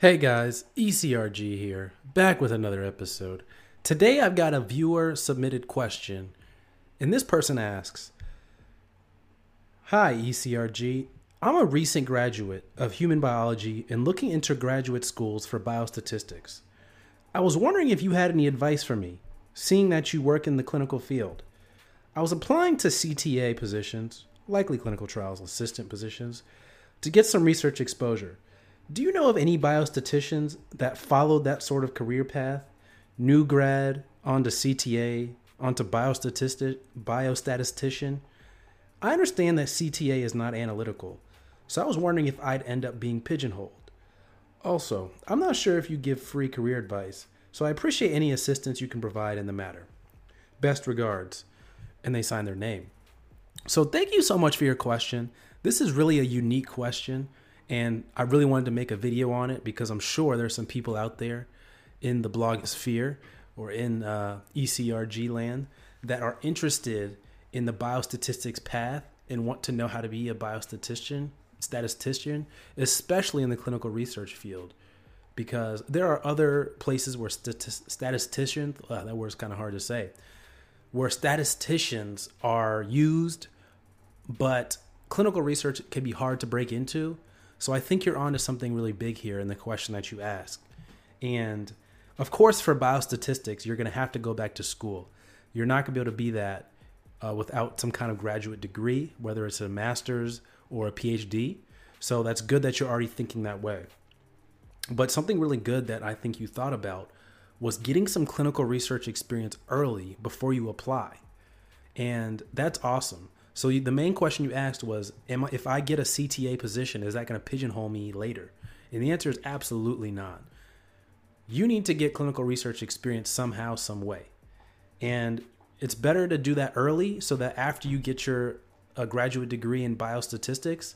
Hey guys, ECRG here, back with another episode. Today I've got a viewer submitted question, and this person asks Hi ECRG, I'm a recent graduate of human biology and looking into graduate schools for biostatistics. I was wondering if you had any advice for me, seeing that you work in the clinical field. I was applying to CTA positions, likely clinical trials assistant positions, to get some research exposure. Do you know of any biostatisticians that followed that sort of career path? New grad, onto CTA, onto biostatistic, biostatistician? I understand that CTA is not analytical, so I was wondering if I'd end up being pigeonholed. Also, I'm not sure if you give free career advice, so I appreciate any assistance you can provide in the matter. Best regards. And they sign their name. So, thank you so much for your question. This is really a unique question and I really wanted to make a video on it because I'm sure there's some people out there in the blog sphere or in uh, ECRG land that are interested in the biostatistics path and want to know how to be a biostatistician, statistician, especially in the clinical research field. Because there are other places where statist- statisticians, uh, that word's kind of hard to say, where statisticians are used, but clinical research can be hard to break into so I think you're onto something really big here in the question that you asked. And of course, for biostatistics, you're going to have to go back to school. You're not going to be able to be that uh, without some kind of graduate degree, whether it's a master's or a PhD. So that's good that you're already thinking that way. But something really good that I think you thought about was getting some clinical research experience early before you apply. And that's awesome. So the main question you asked was, "Am I, if I get a CTA position, is that going to pigeonhole me later?" And the answer is absolutely not. You need to get clinical research experience somehow, some way, and it's better to do that early so that after you get your a graduate degree in biostatistics,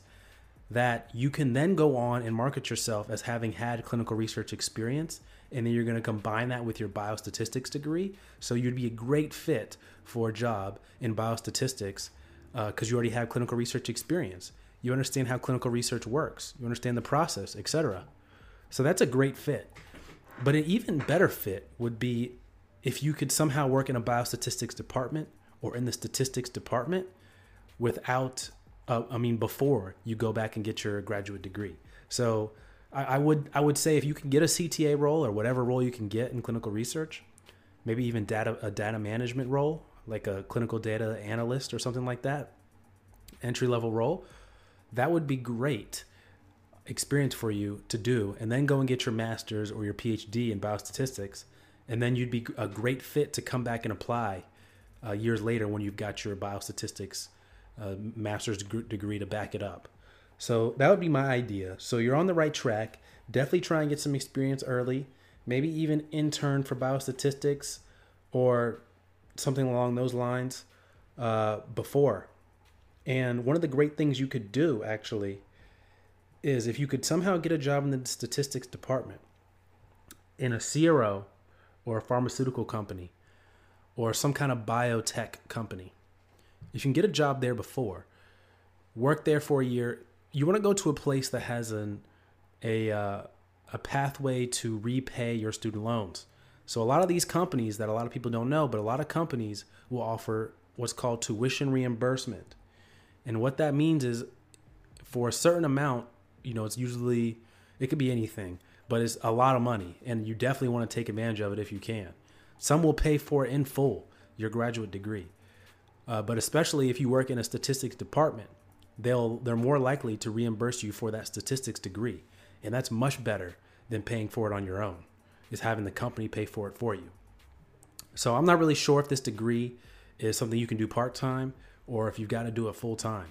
that you can then go on and market yourself as having had clinical research experience and then you're going to combine that with your biostatistics degree so you'd be a great fit for a job in biostatistics because uh, you already have clinical research experience. You understand how clinical research works. You understand the process, etc. So that's a great fit. But an even better fit would be if you could somehow work in a biostatistics department or in the statistics department without, uh, I mean, before you go back and get your graduate degree. So I, I would I would say if you can get a CTA role or whatever role you can get in clinical research, maybe even data a data management role like a clinical data analyst or something like that, entry level role, that would be great experience for you to do. And then go and get your master's or your PhD in biostatistics. And then you'd be a great fit to come back and apply uh, years later when you've got your biostatistics uh, master's degree to back it up. So that would be my idea. So you're on the right track. Definitely try and get some experience early. Maybe even intern for biostatistics or something along those lines uh, before. And one of the great things you could do actually is if you could somehow get a job in the statistics department in a CRO or a pharmaceutical company or some kind of biotech company. If you can get a job there before, work there for a year, you want to go to a place that has an a uh, a pathway to repay your student loans. So a lot of these companies that a lot of people don't know, but a lot of companies will offer what's called tuition reimbursement. And what that means is for a certain amount, you know, it's usually it could be anything, but it's a lot of money and you definitely want to take advantage of it if you can. Some will pay for it in full, your graduate degree. Uh, but especially if you work in a statistics department, they'll they're more likely to reimburse you for that statistics degree, and that's much better than paying for it on your own is having the company pay for it for you. So I'm not really sure if this degree is something you can do part time or if you've got to do it full time.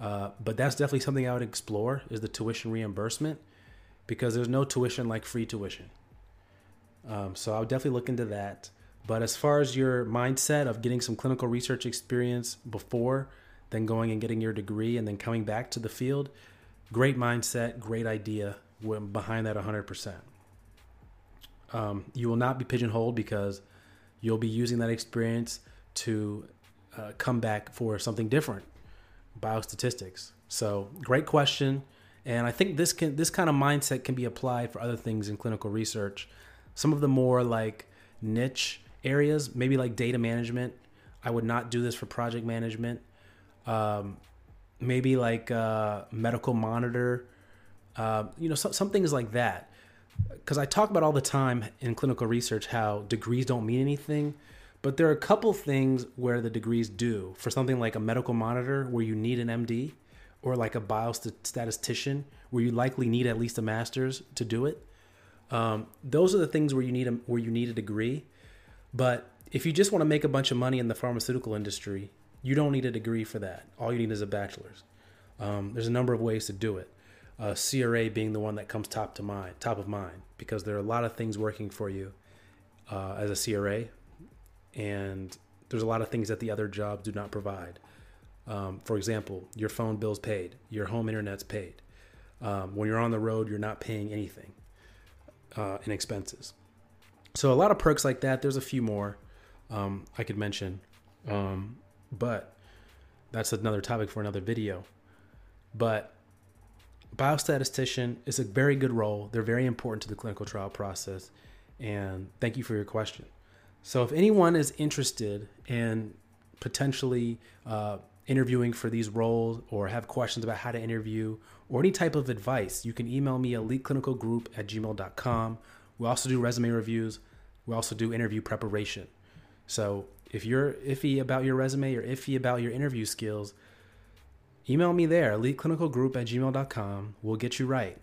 Uh, but that's definitely something I would explore is the tuition reimbursement because there's no tuition like free tuition. Um, so I would definitely look into that. But as far as your mindset of getting some clinical research experience before, then going and getting your degree and then coming back to the field, great mindset, great idea. behind that 100%. Um, you will not be pigeonholed because you'll be using that experience to uh, come back for something different biostatistics. So, great question. And I think this can this kind of mindset can be applied for other things in clinical research. Some of the more like niche areas, maybe like data management. I would not do this for project management. Um, maybe like uh, medical monitor. Uh, you know, so, some things like that. Because I talk about all the time in clinical research how degrees don't mean anything, but there are a couple things where the degrees do. For something like a medical monitor, where you need an MD, or like a biostatistician where you likely need at least a master's to do it. Um, those are the things where you need a, where you need a degree. But if you just want to make a bunch of money in the pharmaceutical industry, you don't need a degree for that. All you need is a bachelor's. Um, there's a number of ways to do it. Uh, CRA being the one that comes top to mind, top of mind, because there are a lot of things working for you uh, as a CRA, and there's a lot of things that the other jobs do not provide. Um, for example, your phone bill's paid, your home internet's paid. Um, when you're on the road, you're not paying anything uh, in expenses. So a lot of perks like that. There's a few more um, I could mention, um, but that's another topic for another video. But biostatistician is a very good role. They're very important to the clinical trial process. And thank you for your question. So if anyone is interested in potentially uh, interviewing for these roles or have questions about how to interview or any type of advice, you can email me eliteclinicalgroup at gmail.com. We also do resume reviews. We also do interview preparation. So if you're iffy about your resume or iffy about your interview skills, email me there, eliteclinicalgroup at gmail.com. We'll get you right.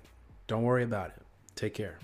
Don't worry about it. Take care.